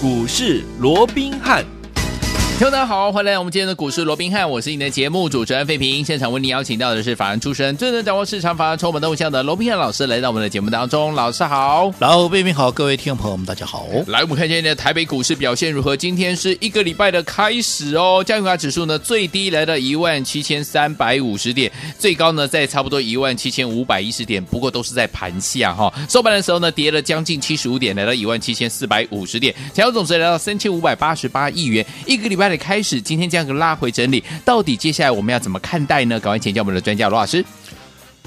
股市罗宾汉。听众大家好，欢迎来到我们今天的股市罗宾汉，我是你的节目主持人费平。现场为你邀请到的是法人出身、最能掌握市场法人筹码动向的罗宾汉老师，来到我们的节目当中。老师好，老费平好，各位听众朋友们，大家好。来，我们看今天的台北股市表现如何？今天是一个礼拜的开始哦，加权指数呢最低来到一万七千三百五十点，最高呢在差不多一万七千五百一十点，不过都是在盘下哈、哦。收盘的时候呢，跌了将近七十五点，来到一万七千四百五十点，成交总值来到三千五百八十八亿元。一个礼拜开始，今天。这样个拉回整理，到底接下来我们要怎么看待呢？赶快请教我们的专家罗老师。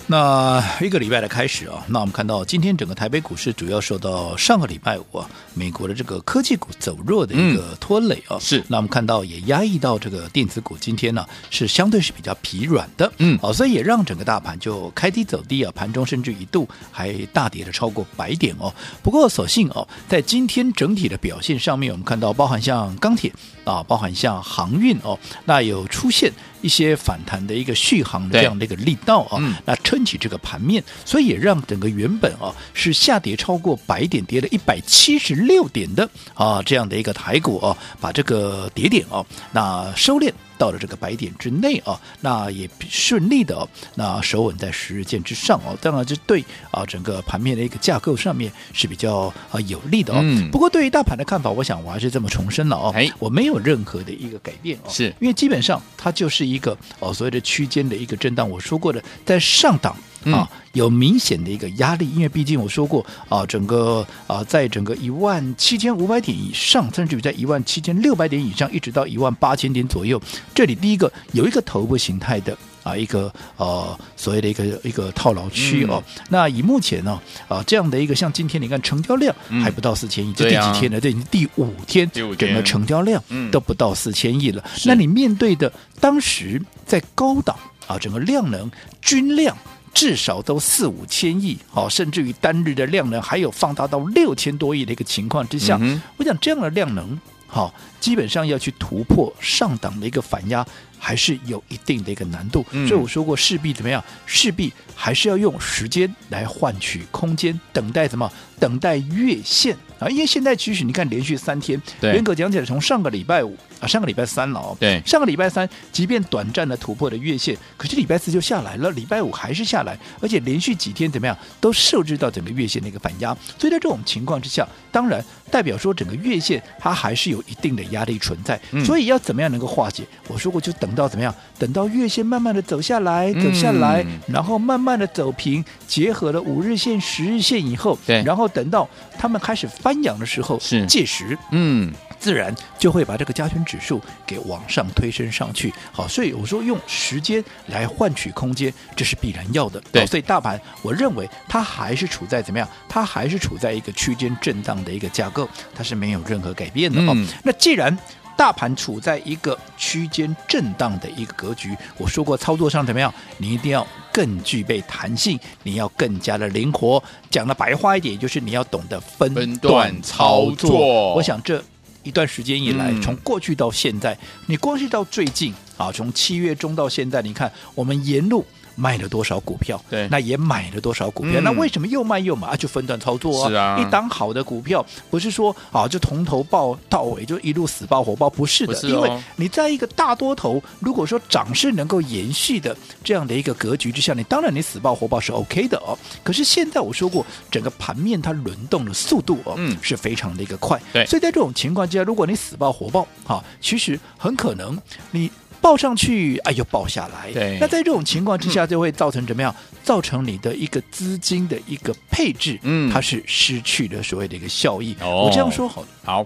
那一个礼拜的开始啊，那我们看到今天整个台北股市主要受到上个礼拜五啊，美国的这个科技股走弱的一个拖累啊，嗯、是。那我们看到也压抑到这个电子股今天呢、啊、是相对是比较疲软的，嗯，好，所以也让整个大盘就开低走低啊，盘中甚至一度还大跌了超过百点哦。不过所幸哦，在今天整体的表现上面，我们看到包含像钢铁啊，包含像航运哦，那有出现。一些反弹的一个续航的这样的一个力道啊，嗯、那撑起这个盘面，所以也让整个原本啊是下跌超过百点，跌了一百七十六点的啊这样的一个台股啊，把这个跌点啊那收敛。到了这个白点之内啊，那也顺利的哦，那守稳在十日线之上哦，当然这对啊整个盘面的一个架构上面是比较啊有利的哦。嗯。不过对于大盘的看法，我想我还是这么重申了哦，哎，我没有任何的一个改变哦，是因为基本上它就是一个哦所谓的区间的一个震荡。我说过的，在上档。啊，有明显的一个压力，因为毕竟我说过啊，整个啊，在整个一万七千五百点以上，甚至于在一万七千六百点以上，一直到一万八千点左右，这里第一个有一个头部形态的啊，一个呃所谓的一个一个套牢区哦。嗯、那以目前呢啊这样的一个，像今天你看成交量还不到四千亿，这、嗯、第几天呢？这已经第五天，整个成交量都不到四千亿了。那你面对的当时在高档啊，整个量能均量。至少都四五千亿，好，甚至于单日的量能还有放大到六千多亿的一个情况之下，嗯、我想这样的量能，好，基本上要去突破上档的一个反压，还是有一定的一个难度。嗯、所以我说过，势必怎么样？势必还是要用时间来换取空间，等待什么？等待月线啊！因为现在其实你看，连续三天，严格讲起来，从上个礼拜五。啊，上个礼拜三了哦。对，上个礼拜三，即便短暂的突破了月线，可是礼拜四就下来了，礼拜五还是下来，而且连续几天怎么样，都受制到整个月线的一个反压。所以在这种情况之下，当然代表说整个月线它还是有一定的压力存在。嗯、所以要怎么样能够化解？我说过，就等到怎么样？等到月线慢慢的走下来，走下来，嗯、然后慢慢的走平，结合了五日线、十日线以后，对，然后等到他们开始翻扬的时候，是届时，嗯。自然就会把这个加权指数给往上推升上去。好，所以我说用时间来换取空间，这是必然要的。对，所以大盘我认为它还是处在怎么样？它还是处在一个区间震荡的一个架构，它是没有任何改变的。哦、嗯，那既然大盘处在一个区间震荡的一个格局，我说过操作上怎么样？你一定要更具备弹性，你要更加的灵活。讲的白话一点，就是你要懂得分段操作。我想这。一段时间以来，从过去到现在，你光是到最近啊，从七月中到现在，你看我们沿路。卖了多少股票？对，那也买了多少股票？嗯、那为什么又卖又买啊？就分段操作啊！是啊，一档好的股票不是说啊，就从头爆到尾，就一路死抱活抱，不是的。是哦、因为你在一个大多头，如果说涨势能够延续的这样的一个格局之下，你当然你死爆活爆是 OK 的哦。可是现在我说过，整个盘面它轮动的速度哦，嗯，是非常的一个快。对，所以在这种情况之下，如果你死抱活抱，哈，其实很可能你。报上去，哎，又报下来。对，那在这种情况之下，就会造成怎么样？嗯、造成你的一个资金的一个配置，嗯，它是失去了所谓的一个效益。哦、我这样说好了，好。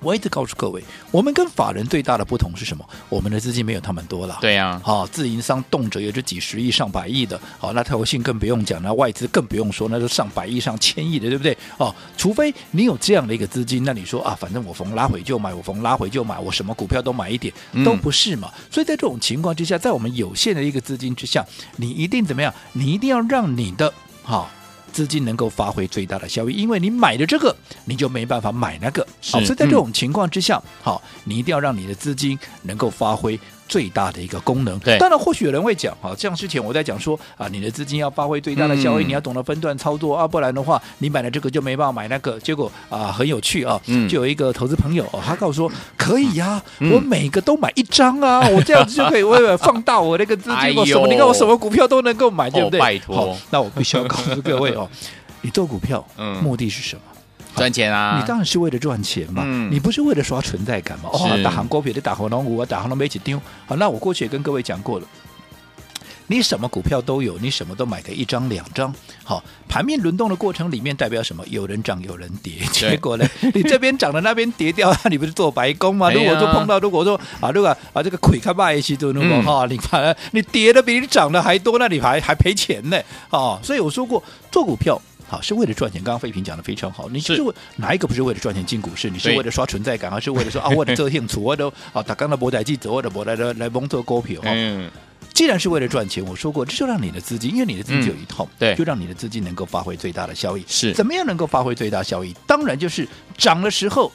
我一直告诉各位，我们跟法人最大的不同是什么？我们的资金没有他们多了。对呀、啊，好、哦，自营商动辄也就几十亿、上百亿的。好、哦，那投信更不用讲，那外资更不用说，那就上百亿、上千亿的，对不对？哦，除非你有这样的一个资金，那你说啊，反正我逢拉回就买，我逢拉回就买，我什么股票都买一点，都不是嘛。嗯、所以在这种情况之下，在我们有限的一个资金之下，你一定怎么样？你一定要让你的好。哦资金能够发挥最大的效益，因为你买的这个，你就没办法买那个。好，所以在这种情况之下，好，你一定要让你的资金能够发挥最大的一个功能。对，当然或许有人会讲，好，像之前我在讲说啊，你的资金要发挥最大的效益，嗯、你要懂得分段操作啊，不然的话，你买了这个就没办法买那个。结果啊，很有趣啊，嗯、就有一个投资朋友、哦，他告诉说可以呀、啊，嗯、我每个都买一张啊，我这样子就可以为了放大我那个资金，我什么，你看我什么股票都能够买，对不对？哦、拜托，好，那我必须要告诉各位哦，你做股票，嗯，目的是什么？赚钱啊！你当然是为了赚钱嘛，嗯、你不是为了刷存在感嘛？哦，打航股票的打红龙股啊，打红龙没几丢。好，那我过去也跟各位讲过了，你什么股票都有，你什么都买个一张两张。好，盘面轮动的过程里面代表什么？有人涨，有人跌。对结果呢，你这边涨的那边跌掉，你不是做白工吗？如果说碰到，如果说啊，如果啊这个亏开卖西多，那么哈，你反而你跌的比你涨的还多，那你还还赔钱呢？啊，所以我说过，做股票。好，是为了赚钱。刚刚废平讲的非常好，你是为哪一个不是为了赚钱进股市？你是为了刷存在感，还是为了说啊，我的这兴趣，我都啊，打刚的博仔记者，我的博来来来蒙做股票。嗯，既然是为了赚钱，我说过，这就让你的资金，因为你的资金有一套，对，就让你的资金能够发挥最大的效益。是，怎么样能够发挥最大效益？当然就是涨的时候。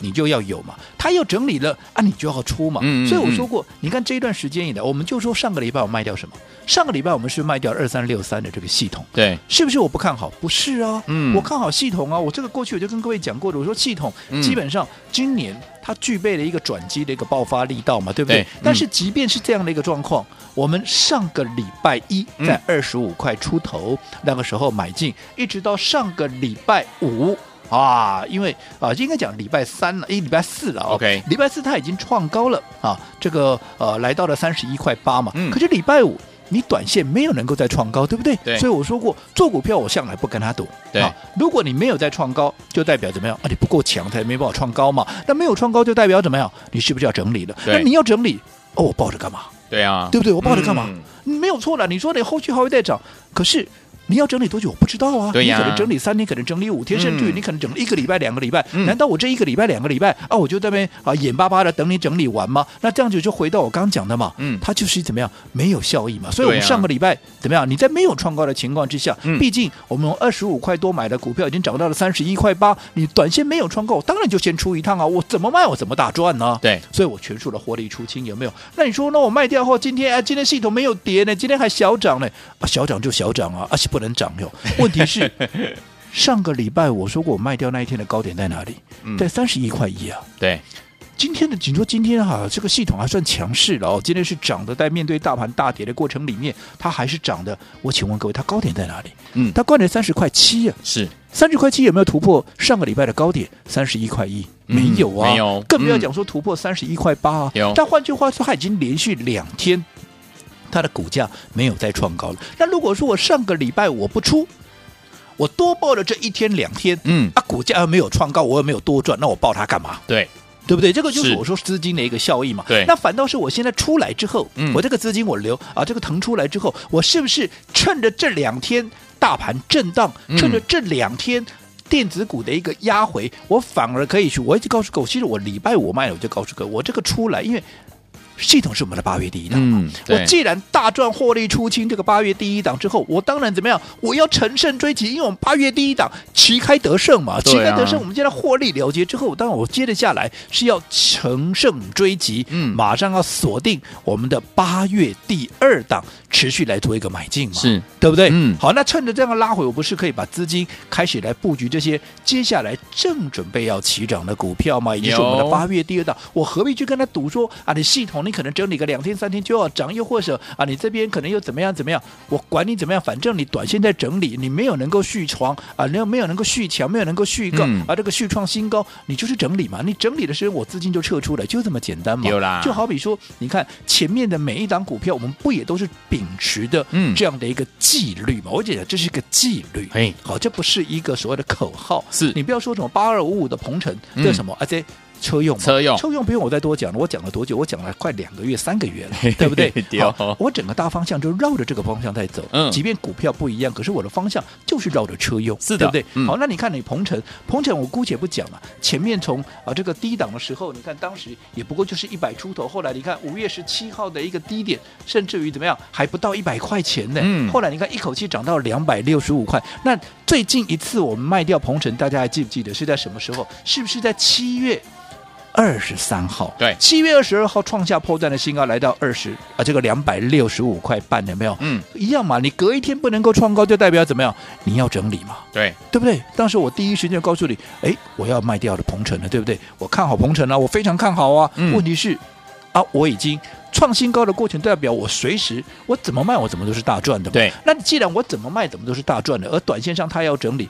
你就要有嘛，他又整理了啊，你就要出嘛。嗯嗯嗯，所以我说过，你看这一段时间以来，我们就说上个礼拜我卖掉什么？上个礼拜我们是卖掉二三六三的这个系统，对，是不是我不看好？不是啊，嗯，我看好系统啊。我这个过去我就跟各位讲过的，我说系统基本上今年它具备了一个转机的一个爆发力道嘛，对不对？对，但是即便是这样的一个状况，我们上个礼拜一在二十五块出头，嗯，那个时候买进，一直到上个礼拜五。啊，因为啊，应该讲礼拜三了，一礼拜四了。OK，礼拜四它已经创高了啊，这个呃来到了三十一块八嘛。嗯。可是礼拜五你短线没有能够再创高，对不对？对。所以我说过，做股票我向来不跟他赌。对。啊，如果你没有再创高，就代表怎么样？啊，你不够强才没办法创高嘛。那没有创高就代表怎么样？你是不是要整理了？对。那你要整理，哦，我抱着干嘛？对啊。对不对？我抱着干嘛？嗯。没有错了，你说你后续还会再涨，可是。你要整理多久？我不知道啊。对呀。你可能整理三天，可能整理五天，甚至于你可能整理一个礼拜、两个礼拜。难道我这一个礼拜、两个礼拜啊，我就在那边啊眼巴巴的等你整理完吗？那这样子就回到我刚刚讲的嘛。嗯。它就是怎么样没有效益嘛。所以我们上个礼拜怎么样？你在没有创高的情况之下，毕竟我们二十五块多买的股票已经涨到了三十一块八，你短线没有创高，我当然就先出一趟啊。我怎么卖我怎么大赚呢？对。所以我全数的获利出清有没有？那你说那我卖掉后，今天啊今天系统没有跌呢，今天还小涨呢？啊小涨就小涨啊，而且不能涨哟。问题是，上个礼拜我说过，我卖掉那一天的高点在哪里？嗯、在三十一块一啊。对，今天的，你说今天哈、啊，这个系统还算强势了哦。今天是涨的，在面对大盘大跌的过程里面，它还是涨的。我请问各位，它高点在哪里？嗯，它高点三十块七啊。是三十块七有没有突破上个礼拜的高点三十一块一？没有啊，没有，更不要讲说突破三十一块八啊。有，但换句话说，它已经连续两天，它的股价没有再创高了。那如果说我上个礼拜我不出，我多报了这一天两天，嗯，啊，股价又没有创高，我又没有多赚，那我报它干嘛？对，对不对？这个就是我说资金的一个效益嘛。对，那反倒是我现在出来之后，嗯，我这个资金我留啊，这个腾出来之后，我是不是趁着这两天大盘震荡，趁着这两天电子股的一个压回，我反而可以去？我一直告诉各位，其实我礼拜五卖了，我就告诉各位，我这个出来，因为。系统是我们的八月第一档，嗯，我既然大赚获利出清这个八月第一档之后，我当然怎么样？我要乘胜追击，因为我们八月第一档旗开得胜嘛，旗开得胜，我们现在获利了结之后，当然我接着下来是要乘胜追击，嗯，马上要锁定我们的八月第二档，持续来做一个买进嘛，是对不对？嗯，好，那趁着这样拉回，我不是可以把资金开始来布局这些接下来正准备要起涨的股票吗？也就是我们的八月第二档，我何必去跟他赌说啊，你系统？你可能整理个两天三天就要涨，又或者啊，你这边可能又怎么样怎么样？我管你怎么样，反正你短线在整理，你没有能够续床啊，没有没有能够续强，没有能够续高、嗯、啊，这个续创新高，你就是整理嘛。你整理的时候，我资金就撤出来，就这么简单嘛。有啦，就好比说，你看前面的每一档股票，我们不也都是秉持的这样的一个纪律嘛？嗯、我觉得这是一个纪律，嘿好，这不是一个所谓的口号。是你不要说什么八二五五的鹏程，这什么啊这。车用，车用，车用不用我再多讲了。我讲了多久？我讲了快两个月、三个月了，对不对？好，我整个大方向就绕着这个方向在走。嗯，即便股票不一样，可是我的方向就是绕着车用，是的，对不对？好，那你看你鹏程，鹏程我姑且不讲了。前面从啊这个低档的时候，你看当时也不过就是一百出头。后来你看五月十七号的一个低点，甚至于怎么样，还不到一百块钱呢。嗯，后来你看一口气涨到两百六十五块。那最近一次我们卖掉鹏程，大家还记不记得是在什么时候？是不是在七月？二十三号，对，七月二十二号创下破绽的新高，来到二十啊，这个两百六十五块半，有没有？嗯，一样嘛。你隔一天不能够创高，就代表怎么样？你要整理嘛，对，对不对？当时我第一时间告诉你，哎，我要卖掉的鹏程了，对不对？我看好鹏程啊，我非常看好啊。嗯、问题是啊，我已经创新高的过程，代表我随时我怎么卖，我怎么都是大赚的嘛。对，那既然我怎么卖，怎么都是大赚的，而短线上它要整理。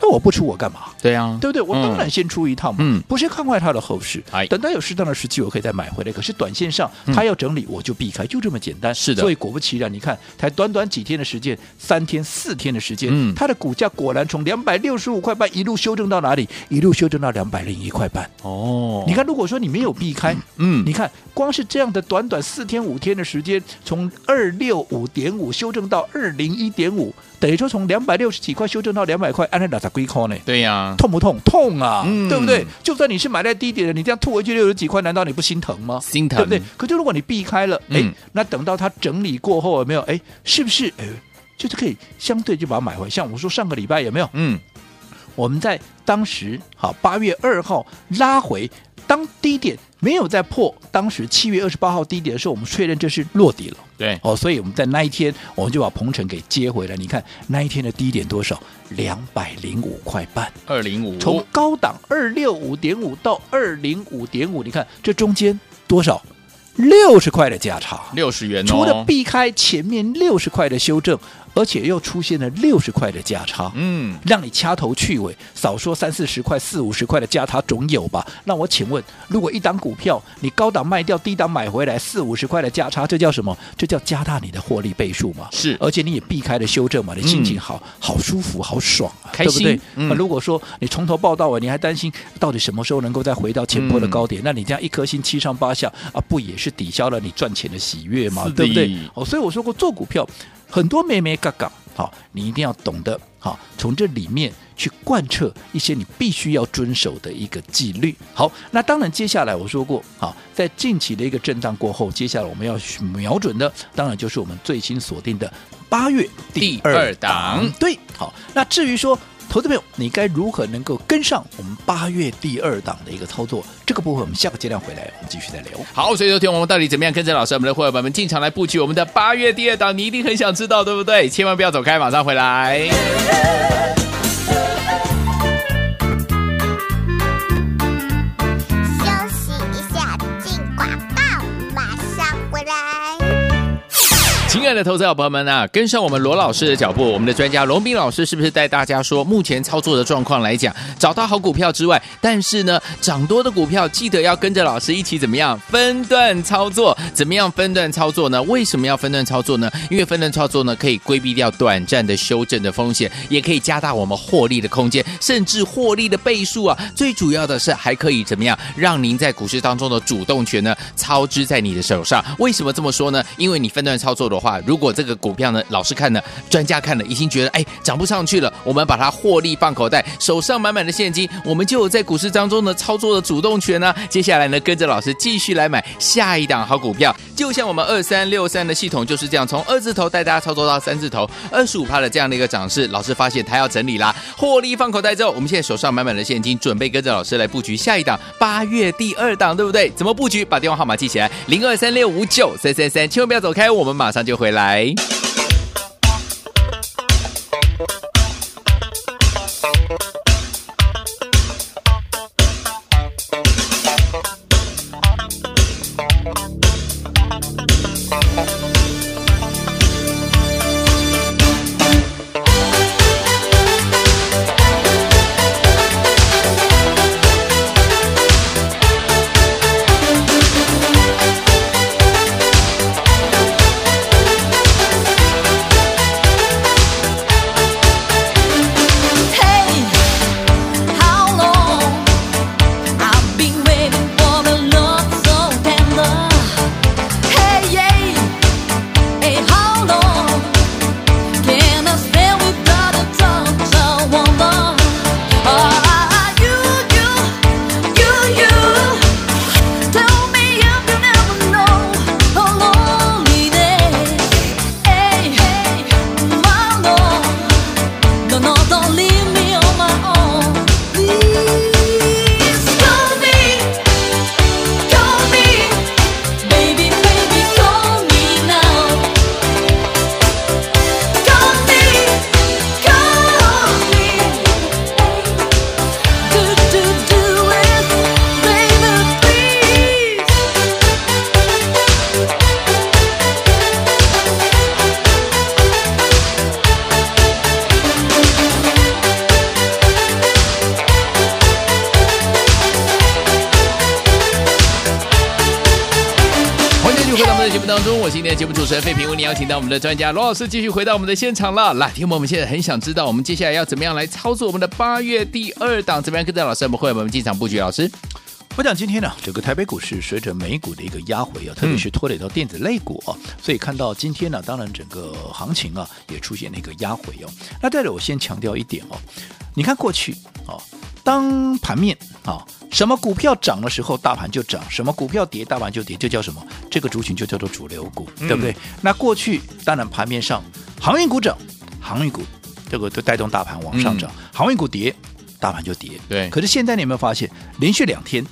那我不出我干嘛？对呀、啊，对不对？我当然先出一趟嘛，嗯，不是看坏它的后市，哎、等到有适当的时机，我可以再买回来。可是短线上它要整理，我就避开，就这么简单。是的，所以果不其然，你看才短短几天的时间，三天四天的时间，嗯，它的股价果然从两百六十五块半一路修正到哪里？一路修正到两百零一块半。哦，你看，如果说你没有避开，嗯，你看光是这样的短短四天五天的时间，从二六五点五修正到二零一点五。等于说从两百六十几块修正到两百块，按那打咋归空呢？对呀、啊，痛不痛？痛啊，嗯、对不对？就算你是买在低点的，你这样吐回去六十几块，难道你不心疼吗？心疼，对不对？可就如果你避开了，哎、嗯，那等到它整理过后有没有？哎，是不是？哎，就是可以相对就把它买回。像我说上个礼拜有没有？嗯，我们在当时好八月二号拉回。当低点没有再破当时七月二十八号低点的时候，我们确认这是落底了。对，哦，所以我们在那一天，我们就把鹏程给接回来。你看那一天的低点多少？两百零五块半，二零五。从高档二六五点五到二零五点五，你看这中间多少？六十块的价差，六十元哦。除了避开前面六十块的修正。而且又出现了六十块的价差，嗯，让你掐头去尾，少说三四十块、四五十块的价差总有吧？那我请问，如果一档股票你高档卖掉，低档买回来，四五十块的价差，这叫什么？这叫加大你的获利倍数嘛？是，而且你也避开了修正嘛，你心情好、嗯、好舒服、好爽啊，开心对不对？嗯、那如果说你从头报到尾，你还担心到底什么时候能够再回到前波的高点，嗯、那你这样一颗心七上八下啊，不也是抵消了你赚钱的喜悦嘛？对不对？哦，所以我说过做股票。很多妹妹嘎嘎，好，你一定要懂得好，从这里面去贯彻一些你必须要遵守的一个纪律。好，那当然接下来我说过，好，在近期的一个震荡过后，接下来我们要瞄准的，当然就是我们最新锁定的八月第二档。对，好，那至于说。投资朋友，你该如何能够跟上我们八月第二档的一个操作？这个部分我们下个阶段回来，我们继续再聊。好，所以昨天我们到底怎么样跟着老师，我们的伙伴们进场来布局我们的八月第二档？你一定很想知道，对不对？千万不要走开，马上回来。亲爱的投资者朋友们啊，跟上我们罗老师的脚步，我们的专家龙斌老师是不是带大家说，目前操作的状况来讲，找到好股票之外，但是呢，涨多的股票记得要跟着老师一起怎么样分段操作？怎么样分段操作呢？为什么要分段操作呢？因为分段操作呢，可以规避掉短暂的修正的风险，也可以加大我们获利的空间，甚至获利的倍数啊。最主要的是还可以怎么样，让您在股市当中的主动权呢，操之在你的手上。为什么这么说呢？因为你分段操作的话。如果这个股票呢，老师看了，专家看了，已经觉得哎涨不上去了，我们把它获利放口袋，手上满满的现金，我们就有在股市当中呢操作的主动权呢、接下来呢，跟着老师继续来买下一档好股票，就像我们二三六三的系统就是这样，从二字头带大家操作到三字头，二十五趴的这样的一个涨势，老师发现他要整理啦，获利放口袋之后，我们现在手上满满的现金，准备跟着老师来布局下一档八月第二档，对不对？怎么布局？把电话号码记起来，零二三六五九三三三，千万不要走开，我们马上就。就回来。节目当中我是今天的节目主持人费平，为你邀请到我们的专家罗老师继续回到我们的现场了。来，听我们现在很想知道，我们接下来要怎么样来操作我们的八月第二档？怎么样跟着老师我们会我们进场布局？老师，我讲今天呢，整个台北股市随着美股的一个压回啊，特别是拖累到电子类股啊，嗯、所以看到今天呢，当然整个行情啊也出现了一个压回哦。那再来，我先强调一点哦，你看过去啊。当盘面啊，什么股票涨的时候，大盘就涨；什么股票跌，大盘就跌，这叫什么？这个族群就叫做主流股，嗯、对不对？那过去当然盘面上航运股涨，航运股这个就带动大盘往上涨；嗯、航运股跌，大盘就跌。对。可是现在你有没有发现，连续两天，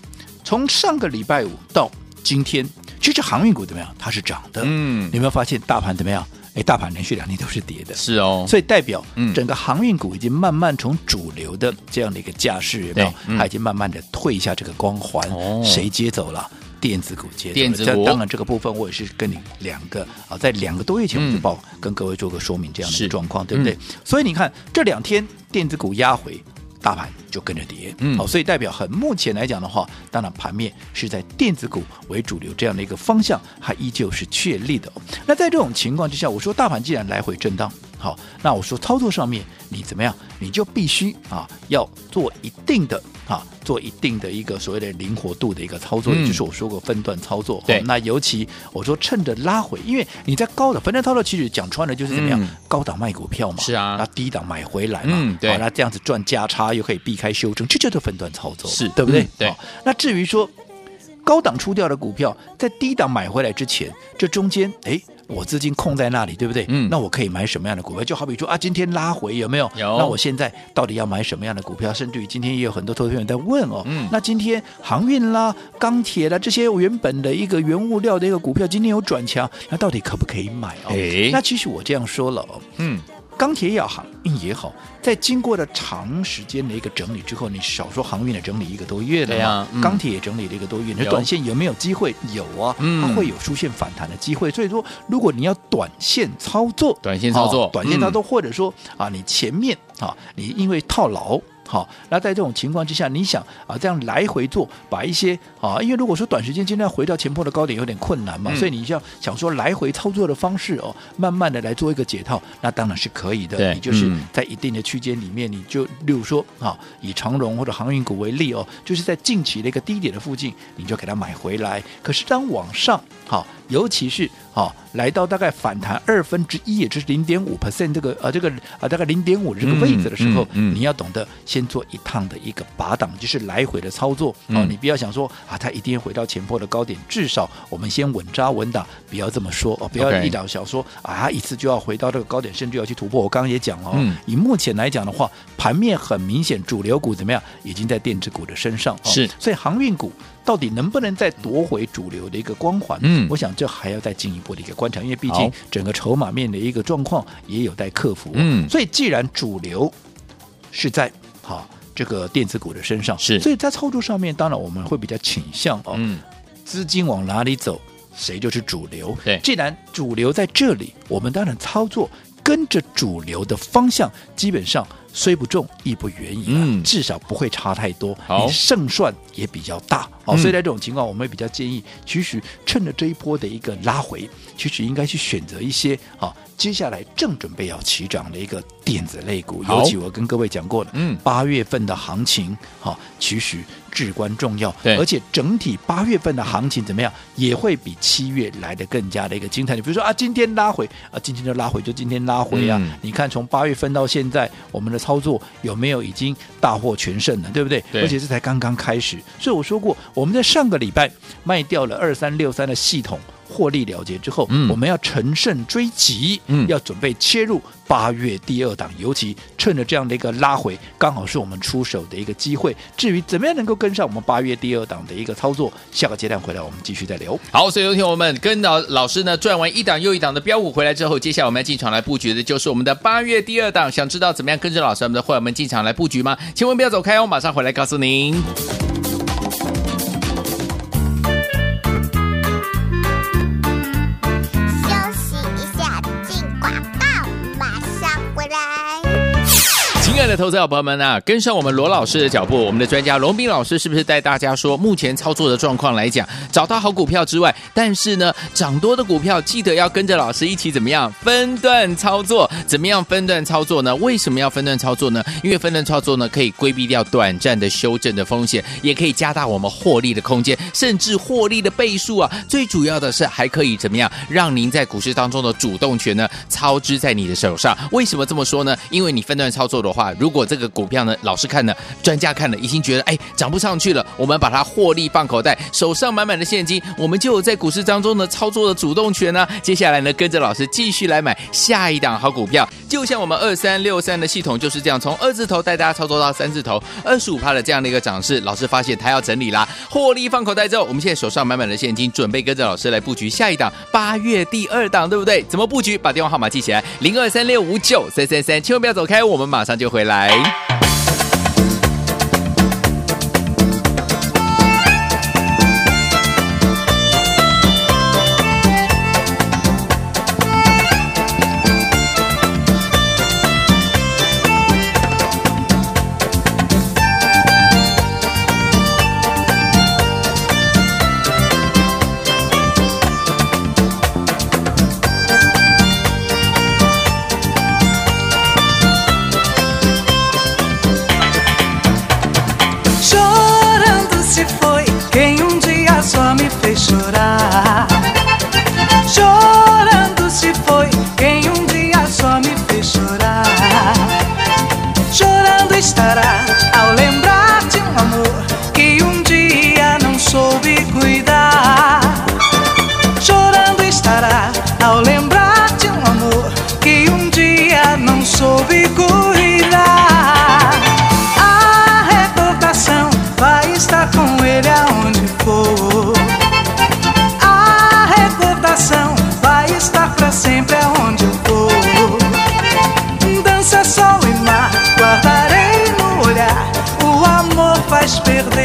从上个礼拜五到今天，其实航运股怎么样？它是涨的。嗯。你有没有发现大盘怎么样？哎，大盘连续两天都是跌的，是哦，所以代表整个航运股已经慢慢从主流的这样的一个架势，有没有？它已经慢慢的退下这个光环。哦，谁接走了？电子股接走了。电子股，当然这个部分我也是跟你两个啊，在两个多月前我就报跟各位做个说明，这样的状况，对不对？所以你看这两天电子股压回。大盘就跟着跌，嗯，好，所以代表很目前来讲的话，当然盘面是在电子股为主流这样的一个方向，还依旧是确立的。那在这种情况之下，我说大盘既然来回震荡，好，那我说操作上面你怎么样，你就必须啊要做一定的。啊，做一定的一个所谓的灵活度的一个操作，也就是我说过分段操作。对，那尤其我说趁着拉回，因为你在高档分段操作，其实讲穿了就是怎么样，高档卖股票嘛，是啊，那低档买回来嘛，对，那这样子赚价差又可以避开修正，这叫做分段操作，是对不对？对。那至于说高档出掉的股票，在低档买回来之前，这中间哎。我资金空在那里，对不对？嗯，那我可以买什么样的股票？就好比说啊，今天拉回有没有？有。那我现在到底要买什么样的股票？甚至于今天也有很多投资人在问哦。嗯。那今天航运啦、钢铁啦这些原本的一个原物料的一个股票，今天有转强，那到底可不可以买哦？哎那其实我这样说了哦。嗯。钢铁也好，航运也好，在经过了长时间的一个整理之后，你少说航运的整理一个多月了嘛？啊嗯、钢铁也整理了一个多月，你说短线有没有机会？有啊，嗯、它会有出现反弹的机会。所以说，如果你要短线操作，短线操作，哦、短线操作，或者说啊，你前面啊，你因为套牢。好，那在这种情况之下，你想啊，这样来回做，把一些啊，因为如果说短时间今天回到前波的高点有点困难嘛，嗯、所以你要想说来回操作的方式哦，慢慢的来做一个解套，那当然是可以的。对你就是在一定的区间里面，你就例如说啊，以长荣或者航运股为例哦，就是在近期的一个低点的附近，你就给它买回来。可是当往上好。尤其是啊，来到大概反弹二分之一，也就是零点五 percent 这个啊，这个啊，大概零点五这个位置的时候，嗯嗯嗯、你要懂得先做一趟的一个拔档，就是来回的操作啊。嗯、你不要想说啊，它一定要回到前波的高点，至少我们先稳扎稳打，不要这么说哦，不要一两想说啊，一次就要回到这个高点，甚至要去突破。我刚刚也讲了哦，嗯、以目前来讲的话，盘面很明显，主流股怎么样，已经在电子股的身上，哦、是，所以航运股。到底能不能再夺回主流的一个光环？嗯，我想这还要再进一步的一个观察，因为毕竟整个筹码面的一个状况也有待克服。嗯，所以既然主流是在哈这个电子股的身上，是，所以在操作上面，当然我们会比较倾向哦，嗯，资金往哪里走，谁就是主流。对，既然主流在这里，我们当然操作跟着主流的方向，基本上。虽不中，亦不远矣，嗯，至少不会差太多，好。你胜算也比较大，好，所以在这种情况，我们也比较建议，其实趁着这一波的一个拉回，其实应该去选择一些啊，接下来正准备要起涨的一个电子类股，好。尤其我跟各位讲过了，嗯，八月份的行情，哈，其实至关重要，对，而且整体八月份的行情怎么样，也会比七月来的更加的一个精彩。你比如说啊，今天拉回啊，今天就拉回，就今天拉回啊，嗯、你看从八月份到现在，我们的。操作有没有已经大获全胜了，对不对？对，而且这才刚刚开始，所以我说过，我们在上个礼拜卖掉了二三六三的系统。获利了结之后，嗯、我们要乘胜追击，嗯、要准备切入八月第二档，尤其趁着这样的一个拉回，刚好是我们出手的一个机会。至于怎么样能够跟上我们八月第二档的一个操作，下个阶段回来我们继续再聊。好，所以有请我们跟老老师呢转完一档又一档的标股回来之后，接下来我们要进场来布局的就是我们的八月第二档。想知道怎么样跟着老师我们的会员们进场来布局吗？千万不要走开哦，马上回来告诉您。的投资好朋友们啊，跟上我们罗老师的脚步，我们的专家龙斌老师是不是带大家说，目前操作的状况来讲，找到好股票之外，但是呢，涨多的股票记得要跟着老师一起怎么样分段操作？怎么样分段操作呢？为什么要分段操作呢？因为分段操作呢，可以规避掉短暂的修正的风险，也可以加大我们获利的空间，甚至获利的倍数啊。最主要的是还可以怎么样，让您在股市当中的主动权呢操之在你的手上？为什么这么说呢？因为你分段操作的话，如果这个股票呢，老师看了，专家看了，已经觉得哎涨不上去了，我们把它获利放口袋，手上满满的现金，我们就有在股市当中呢操作的主动权呢、接下来呢，跟着老师继续来买下一档好股票，就像我们二三六三的系统就是这样，从二字头带大家操作到三字头，二十五趴的这样的一个涨势，老师发现它要整理啦，获利放口袋之后，我们现在手上满满的现金，准备跟着老师来布局下一档八月第二档，对不对？怎么布局？把电话号码记起来，零二三六五九三三三，千万不要走开，我们马上就回来。来。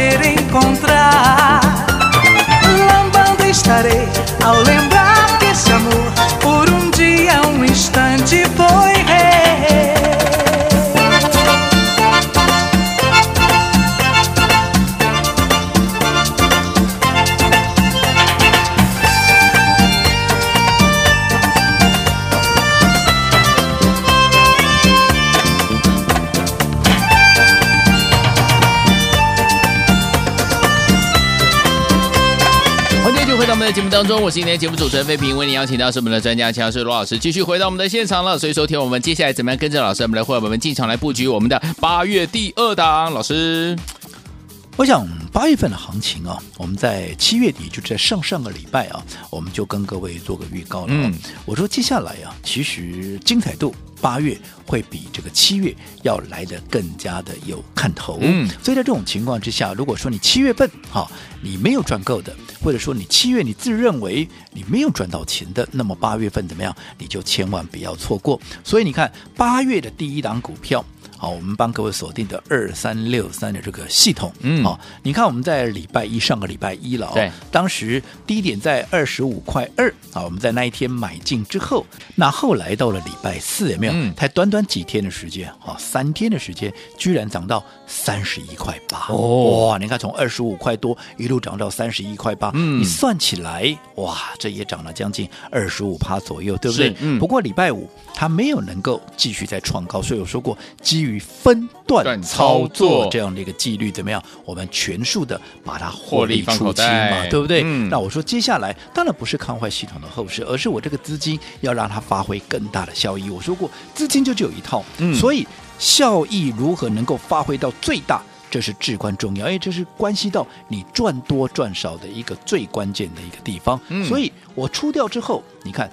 querer encontrar. Lambando estarei ao lembrar desse amor 节目当中，我是今天节目主持人费平，为您邀请到是我们的专家乔师罗老师，继续回到我们的现场了。所以说，听我们接下来怎么样跟着老师，我们来会我们进场来布局我们的八月第二档。老师，我想八月份的行情啊，我们在七月底就在上上个礼拜啊，我们就跟各位做个预告了。嗯，我说接下来啊，其实精彩度。八月会比这个七月要来的更加的有看头，嗯，所以在这种情况之下，如果说你七月份哈你没有赚够的，或者说你七月你自认为你没有赚到钱的，那么八月份怎么样，你就千万不要错过。所以你看八月的第一档股票。好，我们帮各位锁定的二三六三的这个系统，嗯，好，你看我们在礼拜一上个礼拜一了哦，对，当时低点在二十五块二，啊，我们在那一天买进之后，那后来到了礼拜四有没有？嗯，才短短几天的时间，啊，三天的时间，居然涨到三十一块八，哦，哇，你看从二十五块多一路涨到三十一块八，嗯，你算起来，哇，这也涨了将近二十五趴左右，对不对？嗯，不过礼拜五它没有能够继续再创高，所以我说过基于分段操作这样的一个纪律怎么样？我们全数的把它获利出清嘛，对不对？嗯、那我说接下来当然不是看坏系统的后市，而是我这个资金要让它发挥更大的效益。我说过，资金就只有一套，嗯、所以效益如何能够发挥到最大，这是至关重要，因为这是关系到你赚多赚少的一个最关键的一个地方。嗯、所以我出掉之后，你看，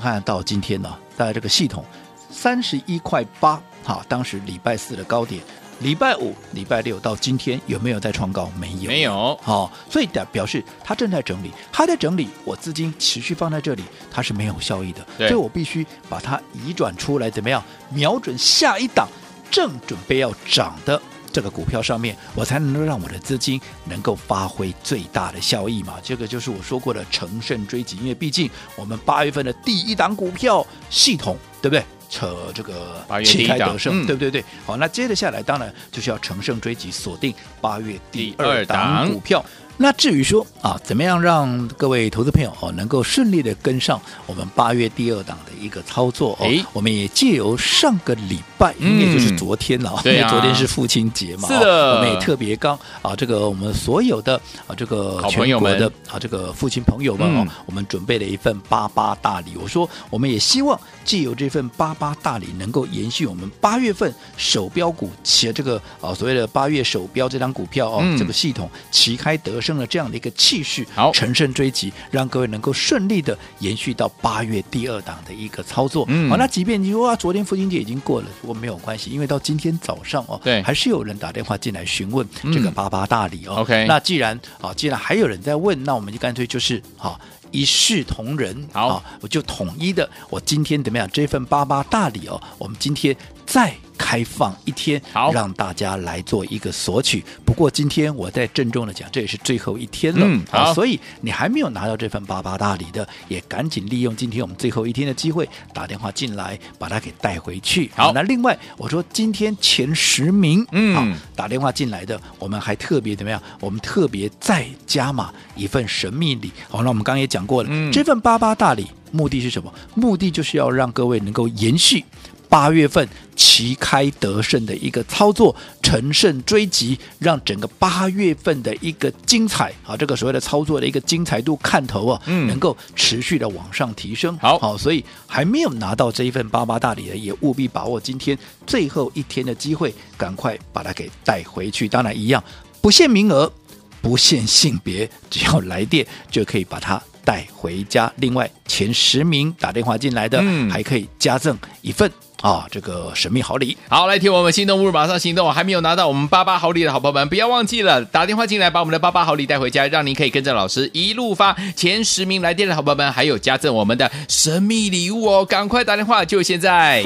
看到今天呢，在这个系统三十一块八。好，当时礼拜四的高点，礼拜五、礼拜六到今天有没有再创高？没有，没有。好，所以表表示它正在整理，它在整理，我资金持续放在这里，它是没有效益的。对所以我必须把它移转出来，怎么样？瞄准下一档正准备要涨的这个股票上面，我才能够让我的资金能够发挥最大的效益嘛。这个就是我说过的乘胜追击，因为毕竟我们八月份的第一档股票系统，对不对？扯这个旗开得胜，嗯对不对？对，好，那接着下来，当然就是要乘胜追击，锁定八月第第二档股票。那至于说啊，怎么样让各位投资朋友哦能够顺利的跟上我们八月第二档的一个操作哦诶，我们也借由上个礼拜，嗯也就是昨天了，因为昨天是父亲节嘛，是的。哦我们也特别刚啊，这个我们所有的啊这个好朋友们。全国的啊这个父亲朋友们哦嗯，我们准备了一份八八大礼。我说，我们也希望借由这份八八大礼，能够延续我们八月份首标股且这个啊所谓的八月首标这张股票哦，嗯。这个系统旗开得胜的这样的一个气势，好乘胜追击，让各位能够顺利的延续到八月第二档的一个操作。嗯好，那即便你说啊，昨天父亲节已经过了，我没有关系，因为到今天早上哦，对还是有人打电话进来询问嗯这个八八大礼哦。OK 那既然啊，既然还有人在问，那我们就干脆就是好。一视同仁，好啊，我就统一的，我今天怎么样？这份八八大礼哦，我们今天再开放一天，好让大家来做一个索取。不过今天我再郑重的讲，这也是最后一天了，嗯好啊所以你还没有拿到这份八八大礼的，也赶紧利用今天我们最后一天的机会，打电话进来，把它给带回去。好那另外我说今天前十名，嗯好打电话进来的，我们还特别怎么样？我们特别再加码一份神秘礼。好，那我们刚刚也讲过了，嗯这份八八大礼目的是什么？目的就是要让各位能够延续。八月份旗开得胜的一个操作，乘胜追击，让整个八月份的一个精彩啊，这个所谓的操作的一个精彩度看头啊，嗯能够持续的往上提升。好好，所以还没有拿到这一份八八大礼的，也务必把握今天最后一天的机会，赶快把它给带回去。当然一样，不限名额，不限性别，只要来电就可以把它带回家。另外，前十名打电话进来的，嗯还可以加赠一份啊，这个神秘好礼。好，来听我们心动物马上行动，还没有拿到我们八八好礼的好朋友们，不要忘记了打电话进来，把我们的八八好礼带回家，让您可以跟着老师一路发。前十名来电的好朋友们，还有加赠我们的神秘礼物哦，赶快打电话，就现在。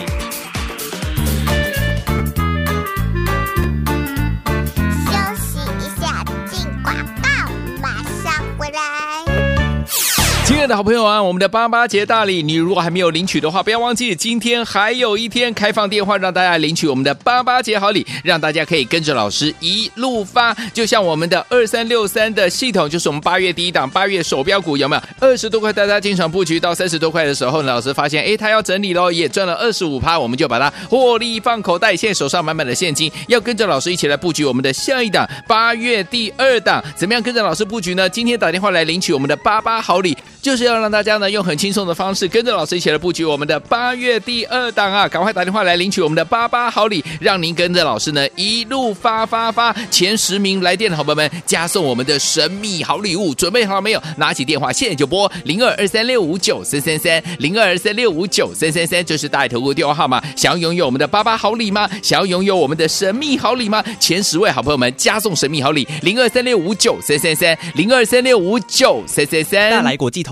亲爱的好朋友啊，我们的八八节大礼，你如果还没有领取的话，不要忘记今天还有一天开放电话，让大家领取我们的八八节好礼，让大家可以跟着老师一路发。就像我们的二三六三的系统，就是我们八月第一档八月首标股，有没有二十多块？大家进场布局到三十多块的时候呢，老师发现，哎，他要整理喽，也赚了二十五趴，我们就把它获利放口袋，现在手上满满的现金，要跟着老师一起来布局我们的下一档八月第二档，怎么样跟着老师布局呢？今天打电话来领取我们的八八好礼。就是要让大家呢用很轻松的方式跟着老师一起来布局我们的八月第二档啊！赶快打电话来领取我们的八八好礼，让您跟着老师呢一路发发发，前十名来电的好朋友们加送我们的神秘好礼物，准备好了没有？拿起电话现在就拨零二二三六五九三三三零二二三六五九三三三，这是大爱投顾电话号码。想要拥有我们的八八好礼吗？想要拥有我们的神秘好礼吗？前十位好朋友们加送神秘好礼零二三六五九三三三零二三六五九三三三。大来国际投